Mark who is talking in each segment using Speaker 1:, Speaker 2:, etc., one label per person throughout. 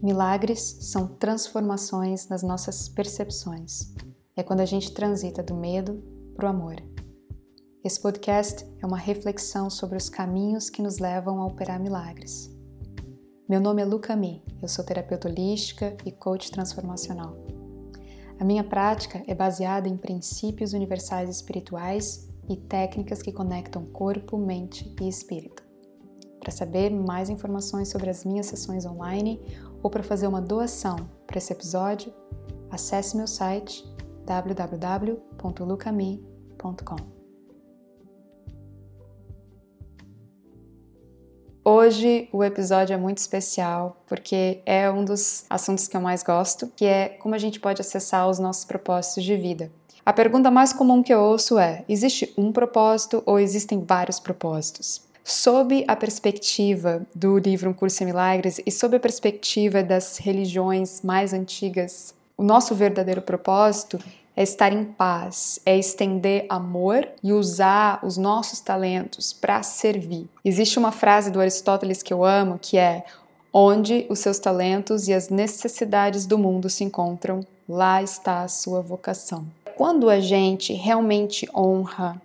Speaker 1: Milagres são transformações nas nossas percepções. É quando a gente transita do medo para o amor. Esse podcast é uma reflexão sobre os caminhos que nos levam a operar milagres. Meu nome é Luca Mi, eu sou terapeuta holística e coach transformacional. A minha prática é baseada em princípios universais espirituais e técnicas que conectam corpo, mente e espírito. Para saber mais informações sobre as minhas sessões online ou para fazer uma doação para esse episódio, acesse meu site www.lucami.com. Hoje o episódio é muito especial porque é um dos assuntos que eu mais gosto, que é como a gente pode acessar os nossos propósitos de vida. A pergunta mais comum que eu ouço é: existe um propósito ou existem vários propósitos? Sob a perspectiva do livro Um Curso em Milagres e sob a perspectiva das religiões mais antigas, o nosso verdadeiro propósito é estar em paz, é estender amor e usar os nossos talentos para servir. Existe uma frase do Aristóteles que eu amo que é: Onde os seus talentos e as necessidades do mundo se encontram, lá está a sua vocação. Quando a gente realmente honra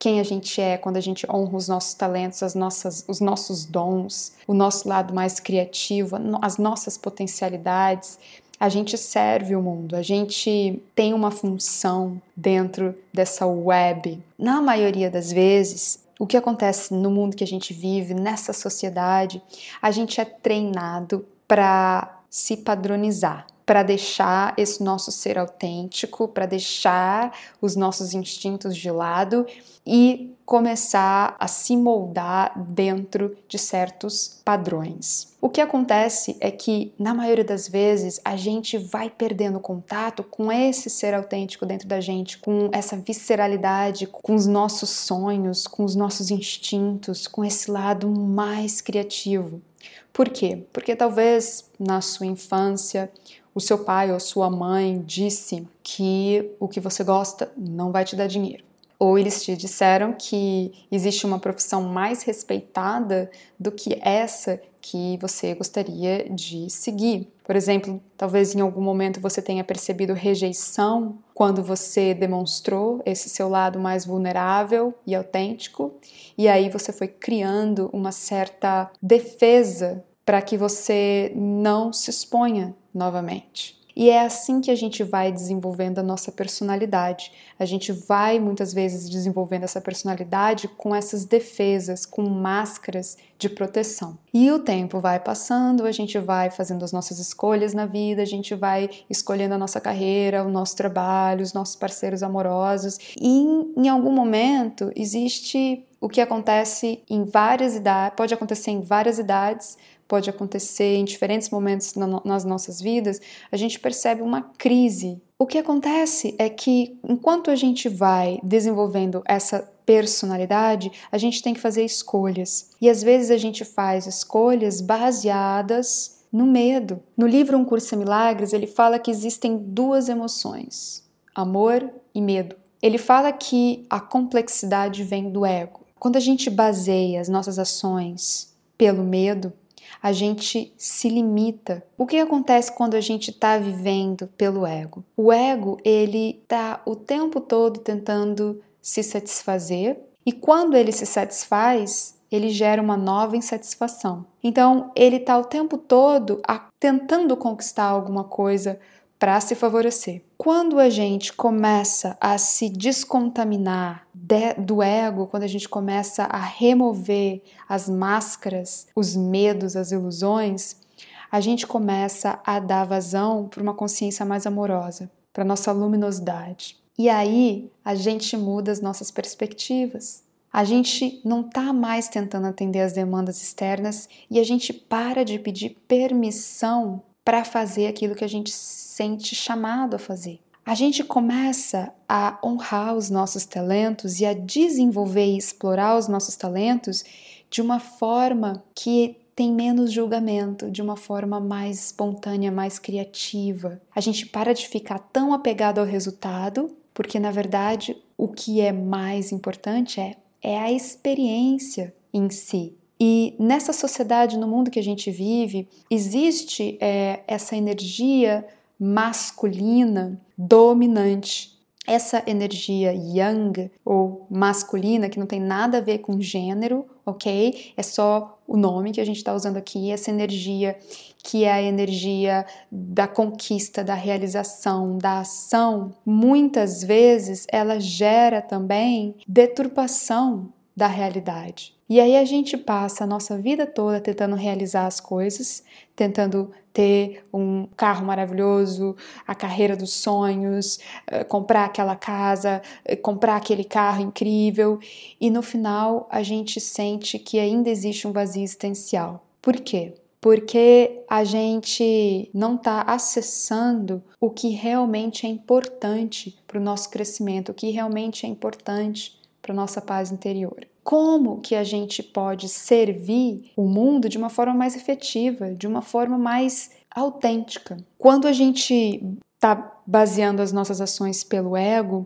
Speaker 1: quem a gente é, quando a gente honra os nossos talentos, as nossas, os nossos dons, o nosso lado mais criativo, as nossas potencialidades, a gente serve o mundo, a gente tem uma função dentro dessa web. Na maioria das vezes, o que acontece no mundo que a gente vive, nessa sociedade, a gente é treinado para se padronizar para deixar esse nosso ser autêntico, para deixar os nossos instintos de lado e começar a se moldar dentro de certos padrões. O que acontece é que, na maioria das vezes, a gente vai perdendo contato com esse ser autêntico dentro da gente, com essa visceralidade, com os nossos sonhos, com os nossos instintos, com esse lado mais criativo. Por quê? Porque talvez na sua infância o seu pai ou sua mãe disse que o que você gosta não vai te dar dinheiro. Ou eles te disseram que existe uma profissão mais respeitada do que essa que você gostaria de seguir. Por exemplo, talvez em algum momento você tenha percebido rejeição quando você demonstrou esse seu lado mais vulnerável e autêntico, e aí você foi criando uma certa defesa para que você não se exponha novamente. E é assim que a gente vai desenvolvendo a nossa personalidade. A gente vai muitas vezes desenvolvendo essa personalidade com essas defesas, com máscaras de proteção. E o tempo vai passando, a gente vai fazendo as nossas escolhas na vida, a gente vai escolhendo a nossa carreira, o nosso trabalho, os nossos parceiros amorosos. E em, algum momento existe o que acontece em várias idades, pode acontecer em várias idades, pode acontecer em diferentes momentos nas nossas vidas, a gente percebe uma crise. O que acontece é que enquanto a gente vai desenvolvendo essa personalidade, a gente tem que fazer escolhas. E às vezes a gente faz escolhas baseadas no medo. No livro Um Curso em Milagres, ele fala que existem duas emoções: amor e medo. Ele fala que a complexidade vem do ego. Quando a gente baseia as nossas ações pelo medo, a gente se limita. O que acontece quando a gente está vivendo pelo ego? O ego, ele está o tempo todo tentando se satisfazer e quando ele se satisfaz, ele gera uma nova insatisfação. Então, ele está o tempo todo tentando conquistar alguma coisa para se favorecer. Quando a gente começa a se descontaminar de, do ego, quando a gente começa a remover as máscaras, os medos, as ilusões, a gente começa a dar vazão para uma consciência mais amorosa, para nossa luminosidade. E aí a gente muda as nossas perspectivas. A gente não está mais tentando atender as demandas externas e a gente para de pedir permissão para fazer aquilo que a gente sente chamado a fazer. A gente começa a honrar os nossos talentos e a desenvolver e explorar os nossos talentos de uma forma que tem menos julgamento, de uma forma mais espontânea, mais criativa. A gente para de ficar tão apegado ao resultado, porque na verdade o que é mais importante é, é a experiência em si, E nessa sociedade, no mundo que a gente vive, existe é, essa energia masculina dominante. Essa energia yang ou masculina, que não tem nada a ver com gênero, ok? É só o nome que a gente está usando aqui, essa energia que é a energia da conquista, da realização, da ação, muitas vezes ela gera também deturpação da realidade. E aí a gente passa a nossa vida toda tentando realizar as coisas, tentando ter um carro maravilhoso, a carreira dos sonhos, eh, comprar aquela casa, eh, comprar aquele carro incrível, e no final a gente sente que ainda existe um vazio existencial. Por quê? Porque a gente não está acessando o que realmente é importante para o nosso crescimento, o que realmente é importante para nossa paz interior. Como que a gente pode servir o mundo de uma forma mais efetiva, de uma forma mais autêntica? Quando a gente está baseando as nossas ações pelo ego,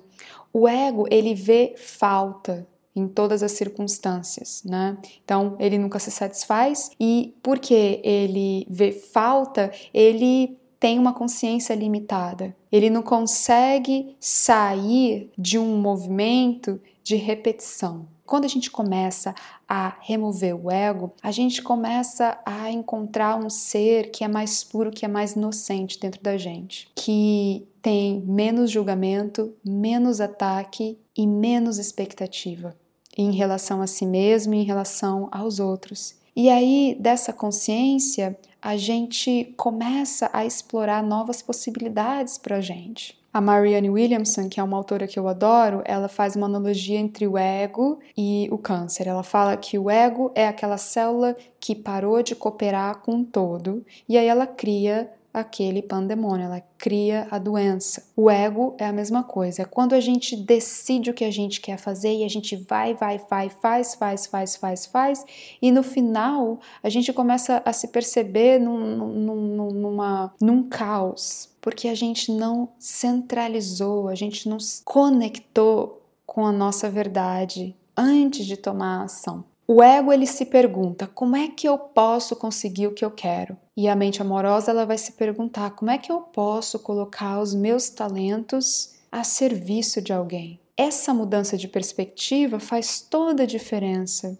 Speaker 1: o ego ele vê falta em todas as circunstâncias, né? Então ele nunca se satisfaz e porque ele vê falta, ele tem uma consciência limitada. Ele não consegue sair de um movimento de repetição. Quando a gente começa a remover o ego, a gente começa a encontrar um ser que é mais puro, que é mais inocente dentro da gente, que tem menos julgamento, menos ataque e menos expectativa em relação a si mesmo e em relação aos outros. E aí, dessa consciência, a gente começa a explorar novas possibilidades para a gente. A Marianne Williamson, que é uma autora que eu adoro, ela faz uma analogia entre o ego e o câncer. Ela fala que o ego é aquela célula que parou de cooperar com o todo e aí ela cria aquele pandemônio, ela cria a doença. O ego é a mesma coisa, é quando a gente decide o que a gente quer fazer e a gente vai, vai, vai, faz, faz, faz, faz, faz, e no final a gente começa a se perceber num, num, numa, num caos, porque a gente não centralizou, a gente não se conectou com a nossa verdade antes de tomar a ação. O ego ele se pergunta: como é que eu posso conseguir o que eu quero? E a mente amorosa ela vai se perguntar: como é que eu posso colocar os meus talentos a serviço de alguém? Essa mudança de perspectiva faz toda a diferença,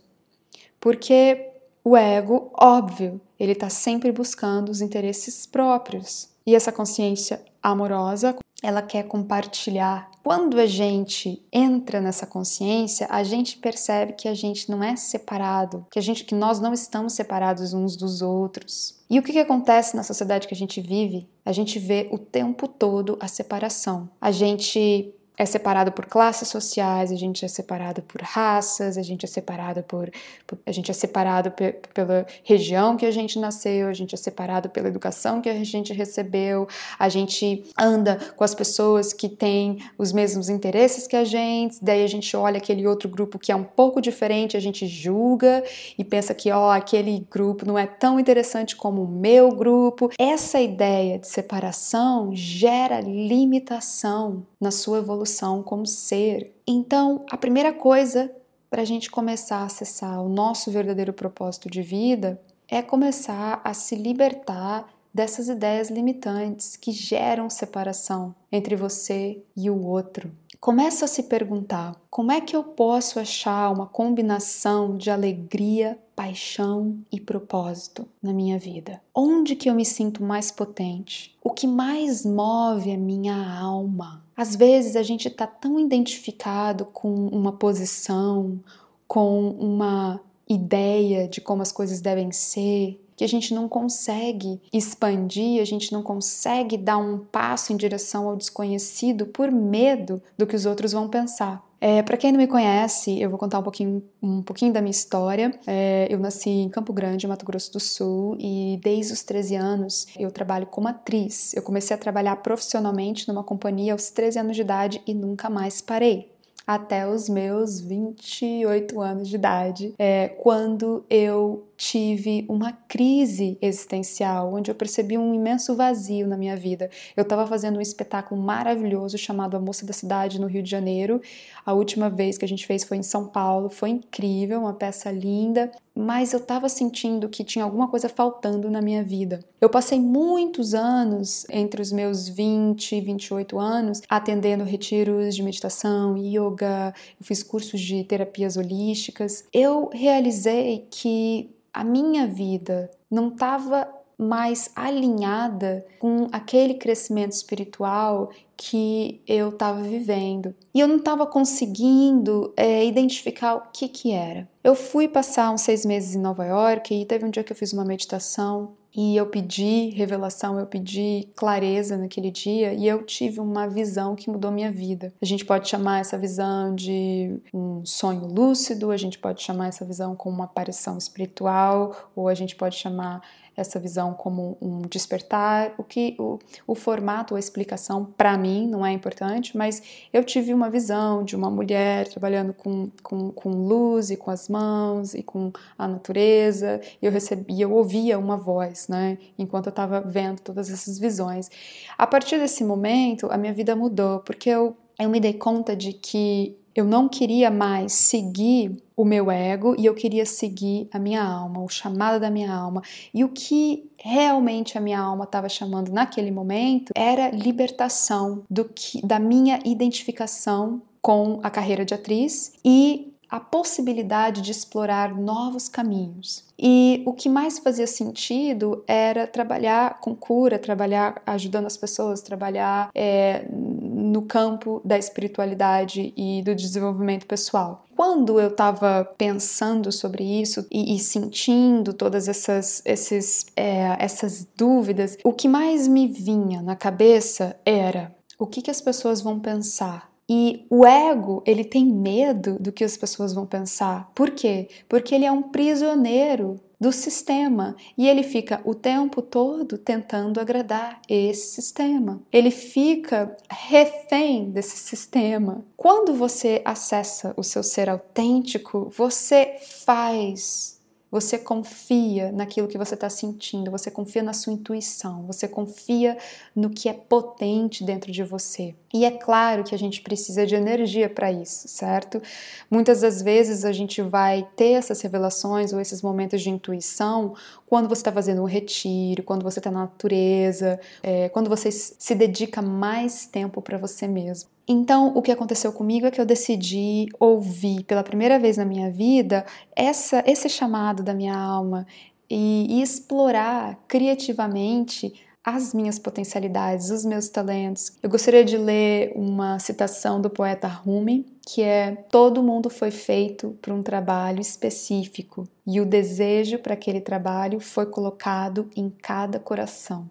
Speaker 1: porque o ego, óbvio, ele está sempre buscando os interesses próprios. E essa consciência amorosa, ela quer compartilhar. Quando a gente entra nessa consciência, a gente percebe que a gente não é separado, que a gente que nós não estamos separados uns dos outros. E o que, que acontece na sociedade que a gente vive? A gente vê o tempo todo a separação. A gente é separado por classes sociais, a gente é separado por raças, a gente é separado por, por a gente é separado pe, pela região que a gente nasceu, a gente é separado pela educação que a gente recebeu, a gente anda com as pessoas que têm os mesmos interesses que a gente, daí a gente olha aquele outro grupo que é um pouco diferente, a gente julga e pensa que ó, aquele grupo não é tão interessante como o meu grupo. Essa ideia de separação gera limitação na sua evolução como ser. Então, a primeira coisa para a gente começar a acessar o nosso verdadeiro propósito de vida é começar a se libertar dessas ideias limitantes que geram separação entre você e o outro. Começa a se perguntar: como é que eu posso achar uma combinação de alegria, paixão e propósito na minha vida? Onde que eu me sinto mais potente? O que mais move a minha alma? Às vezes a gente está tão identificado com uma posição, com uma ideia de como as coisas devem ser, que a gente não consegue expandir, a gente não consegue dar um passo em direção ao desconhecido por medo do que os outros vão pensar. É, para quem não me conhece, eu vou contar um pouquinho, um pouquinho da minha história. É, eu nasci em Campo Grande, Mato Grosso do Sul, e desde os 13 anos eu trabalho como atriz. Eu comecei a trabalhar profissionalmente numa companhia aos 13 anos de idade e nunca mais parei até os meus 28 anos de idade, é, quando eu tive uma crise existencial, onde eu percebi um imenso vazio na minha vida. Eu estava fazendo um espetáculo maravilhoso chamado A Moça da Cidade no Rio de Janeiro. A última vez que a gente fez foi em São Paulo, foi incrível, uma peça linda, mas eu estava sentindo que tinha alguma coisa faltando na minha vida. Eu passei muitos anos, entre os meus 20 e 28 anos, atendendo retiros de meditação, yoga, eu fiz cursos de terapias holísticas. Eu realizei que a minha vida não estava mais alinhada com aquele crescimento espiritual que eu estava vivendo. E eu não estava conseguindo é, identificar o que, que era. Eu fui passar uns seis meses em Nova York e teve um dia que eu fiz uma meditação e eu pedi revelação, eu pedi clareza naquele dia e eu tive uma visão que mudou minha vida. A gente pode chamar essa visão de um sonho lúcido, a gente pode chamar essa visão como uma aparição espiritual, ou a gente pode chamar essa visão como um despertar. O que o, o formato, a explicação, para mim não é importante, mas eu tive uma visão de uma mulher trabalhando com, com, com luz e com as mãos e com a natureza. E eu recebi, eu ouvia uma voz, né? Enquanto eu estava vendo todas essas visões. A partir desse momento, a minha vida mudou, porque eu, eu me dei conta de que eu não queria mais seguir o meu ego e eu queria seguir a minha alma, o chamado da minha alma. E o que realmente a minha alma estava chamando naquele momento era libertação do que da minha identificação com a carreira de atriz e a possibilidade de explorar novos caminhos. E o que mais fazia sentido era trabalhar com cura, trabalhar ajudando as pessoas, trabalhar é, no campo da espiritualidade e do desenvolvimento pessoal. Quando eu estava pensando sobre isso e, e, sentindo todas essas, esses, é, essas dúvidas, o que mais me vinha na cabeça era o que, que as pessoas vão pensar e o ego, ele tem medo do que as pessoas vão pensar. Por quê? Porque ele é um prisioneiro do sistema e ele fica o tempo todo tentando agradar esse sistema. Ele fica refém desse sistema. Quando você acessa o seu ser autêntico, você faz você confia naquilo que você está sentindo, você confia na sua intuição, você confia no que é potente dentro de você. E é claro que a gente precisa de energia para isso, certo? Muitas das vezes a gente vai ter essas revelações ou esses momentos de intuição quando você está fazendo um retiro, quando você está na natureza, é, quando você se dedica mais tempo para você mesmo. Então, o que aconteceu comigo é que eu decidi ouvir pela primeira vez na minha vida essa, esse chamado da minha alma e, e explorar criativamente as minhas potencialidades, os meus talentos. Eu gostaria de ler uma citação do poeta Rumi, que é: Todo mundo foi feito para um trabalho específico e o desejo para aquele trabalho foi colocado em cada coração.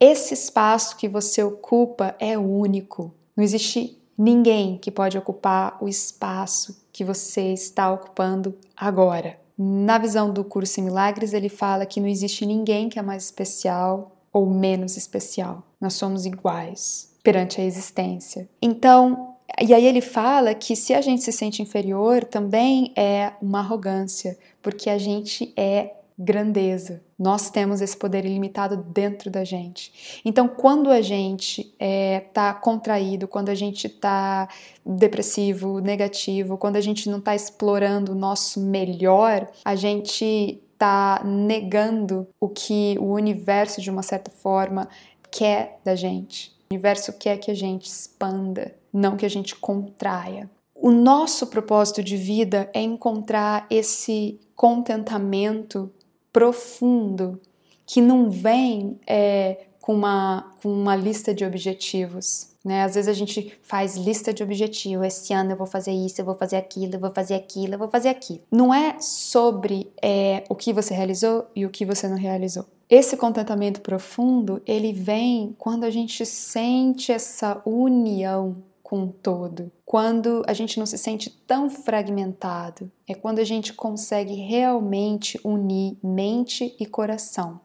Speaker 1: Esse espaço que você ocupa é único. Não existe ninguém que pode ocupar o espaço que você está ocupando agora. Na visão do curso em milagres, ele fala que não existe ninguém que é mais especial ou menos especial. Nós somos iguais perante a existência. Então, e aí ele fala que se a gente se sente inferior, também é uma arrogância, porque a gente é grandeza. Nós temos esse poder ilimitado dentro da gente. Então, quando a gente está é, tá contraído, quando a gente está depressivo, negativo, quando a gente não está explorando o nosso melhor, a gente está negando o que o universo, de uma certa forma, quer da gente. O universo quer que a gente expanda, não que a gente contraia. O nosso propósito de vida é encontrar esse contentamento profundo que não vem é, com, uma, com uma lista de objetivos. Né? Às vezes a gente faz lista de objetivos. Esse ano eu vou fazer isso, eu vou fazer aquilo, eu vou fazer aquilo, eu vou fazer aquilo. Não é sobre é, o que você realizou e o que você não realizou. Esse contentamento profundo, ele vem quando a gente sente essa união com o todo. Quando a gente não se sente tão fragmentado, é quando a gente consegue realmente unir mente e coração.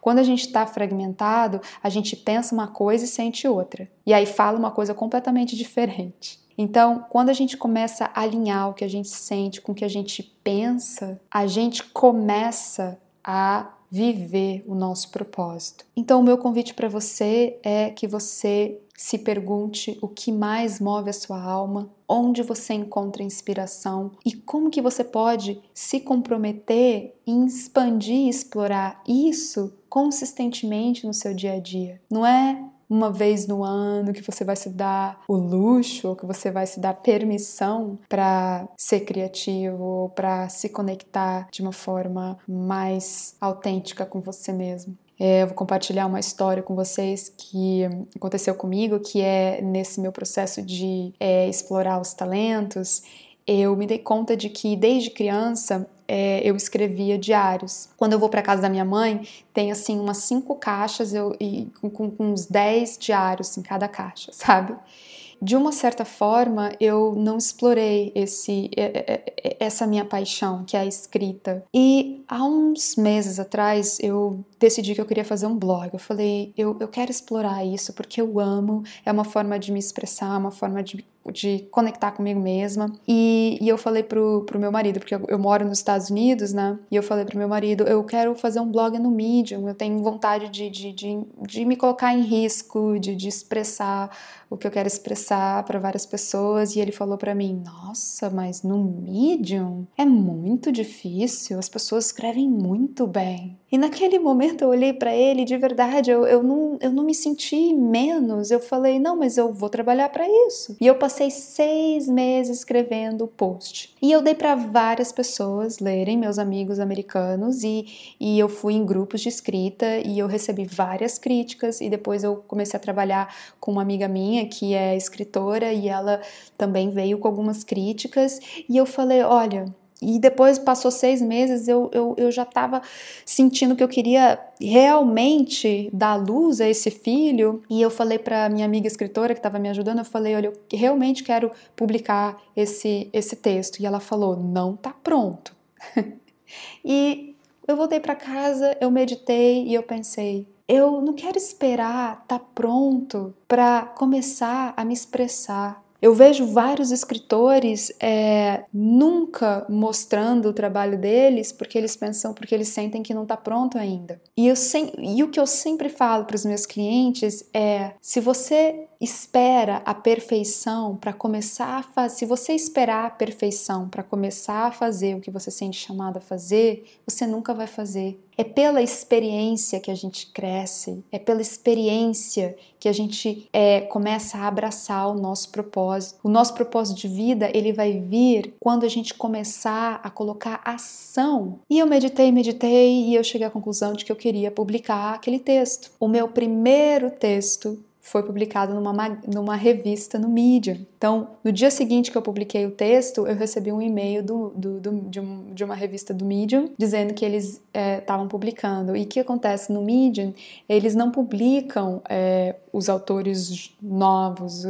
Speaker 1: Quando a gente está fragmentado, a gente pensa uma coisa e sente outra. E aí fala uma coisa completamente diferente. Então, quando a gente começa a alinhar o que a gente sente com o que a gente pensa, a gente começa a viver o nosso propósito. Então, o meu convite para você é que você se pergunte o que mais move a sua alma, onde você encontra inspiração e como que você pode se comprometer em expandir e explorar isso consistentemente no seu dia a dia. Não é uma vez no ano que você vai se dar o luxo, ou que você vai se dar permissão para ser criativo, para se conectar de uma forma mais autêntica com você mesmo. É, eu vou compartilhar uma história com vocês que aconteceu comigo, que é nesse meu processo de é, explorar os talentos. Eu me dei conta de que desde criança é, eu escrevia diários. Quando eu vou para casa da minha mãe, tem assim umas cinco caixas eu, e, com, com, uns dez diários em cada caixa, sabe? de uma certa forma, eu não explorei esse, essa minha paixão, que é a escrita. E há uns meses atrás, eu decidi que eu queria fazer um blog. Eu falei, eu, eu quero explorar isso porque eu amo, é uma forma de me expressar, uma forma de de conectar comigo mesma. E, e eu falei pro, pro meu marido, porque eu, eu, moro nos Estados Unidos, né? E eu falei pro meu marido: eu quero fazer um blog no Medium, eu tenho vontade de, de, de, de me colocar em risco, de, de expressar o que eu quero expressar para várias pessoas. E ele falou para mim: nossa, mas no Medium é muito difícil, as pessoas escrevem muito bem. E naquele momento eu olhei para ele de verdade, eu, eu, não, eu não me senti menos. Eu falei: não, mas eu vou trabalhar para isso. E eu passei seis meses escrevendo o post. E eu dei para várias pessoas lerem, meus amigos americanos, e, e eu fui em grupos de escrita e eu recebi várias críticas. E depois eu comecei a trabalhar com uma amiga minha que é escritora e ela também veio com algumas críticas. E eu falei: olha e depois passou seis meses, eu, eu, eu já estava sentindo que eu queria realmente dar luz a esse filho. E eu falei para minha amiga escritora que estava me ajudando, eu falei, olha, eu realmente quero publicar esse, esse texto. E ela falou, não tá pronto. e eu voltei para casa, eu meditei e eu pensei, eu não quero esperar tá pronto para começar a me expressar. Eu vejo vários escritores é, nunca mostrando o trabalho deles porque eles pensam, porque eles sentem que não está pronto ainda. E, eu sem, e o que eu sempre falo para os meus clientes é: se você espera a perfeição para começar a fazer, se você esperar a perfeição para começar a fazer o que você sente chamado a fazer, você nunca vai fazer. É pela experiência que a gente cresce, é pela experiência que a gente é, começa a abraçar o nosso propósito. O nosso propósito de vida ele vai vir quando a gente começar a colocar ação. E eu meditei, meditei e eu cheguei à conclusão de que eu queria publicar aquele texto. O meu primeiro texto foi publicado numa, numa revista no Medium. Então, no dia seguinte que eu publiquei o texto, eu recebi um e-mail do, do, do de, um, de, uma revista do Medium dizendo que eles estavam é, publicando. E o que acontece no Medium? Eles não publicam é, os autores novos,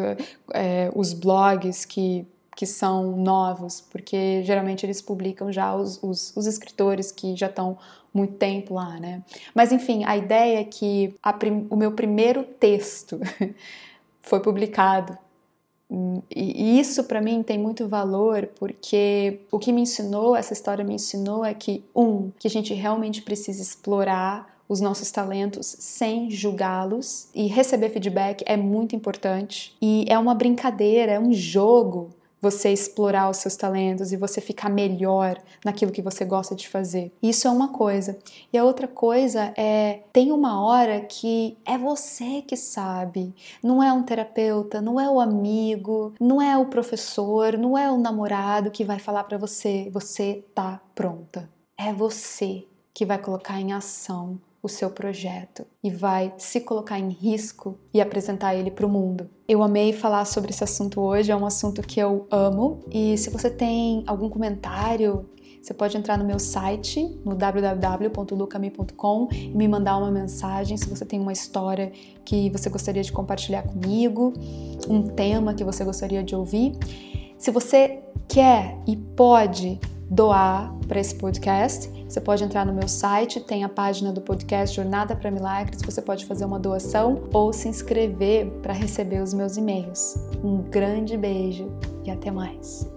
Speaker 1: é, os blogs que que são novos, porque geralmente eles publicam já os, os, os escritores que já estão muito tempo lá, né? Mas enfim, a ideia é que prim, o meu primeiro texto foi publicado e isso para mim tem muito valor porque o que me ensinou, essa história me ensinou é que um, que a gente realmente precisa explorar os nossos talentos sem julgá-los e receber feedback é muito importante e é uma brincadeira, é um jogo você explorar os seus talentos e você ficar melhor naquilo que você gosta de fazer. Isso é uma coisa. E a outra coisa é tem uma hora que é você que sabe. Não é um terapeuta, não é o amigo, não é o professor, não é o namorado que vai falar para você, você tá pronta. É você que vai colocar em ação o seu projeto e vai se colocar em risco e apresentar ele para o mundo. Eu amei falar sobre esse assunto hoje, é um assunto que eu amo e se você tem algum comentário, você pode entrar no meu site, no www.lucami.com e me mandar uma mensagem se você tem uma história que você gostaria de compartilhar comigo, um tema que você gostaria de ouvir. Se você quer e pode doar para esse podcast, você pode entrar no meu site, tem a página do podcast Jornada para Milagres, você pode fazer uma doação ou se inscrever para receber os meus e-mails. Um grande beijo e até mais.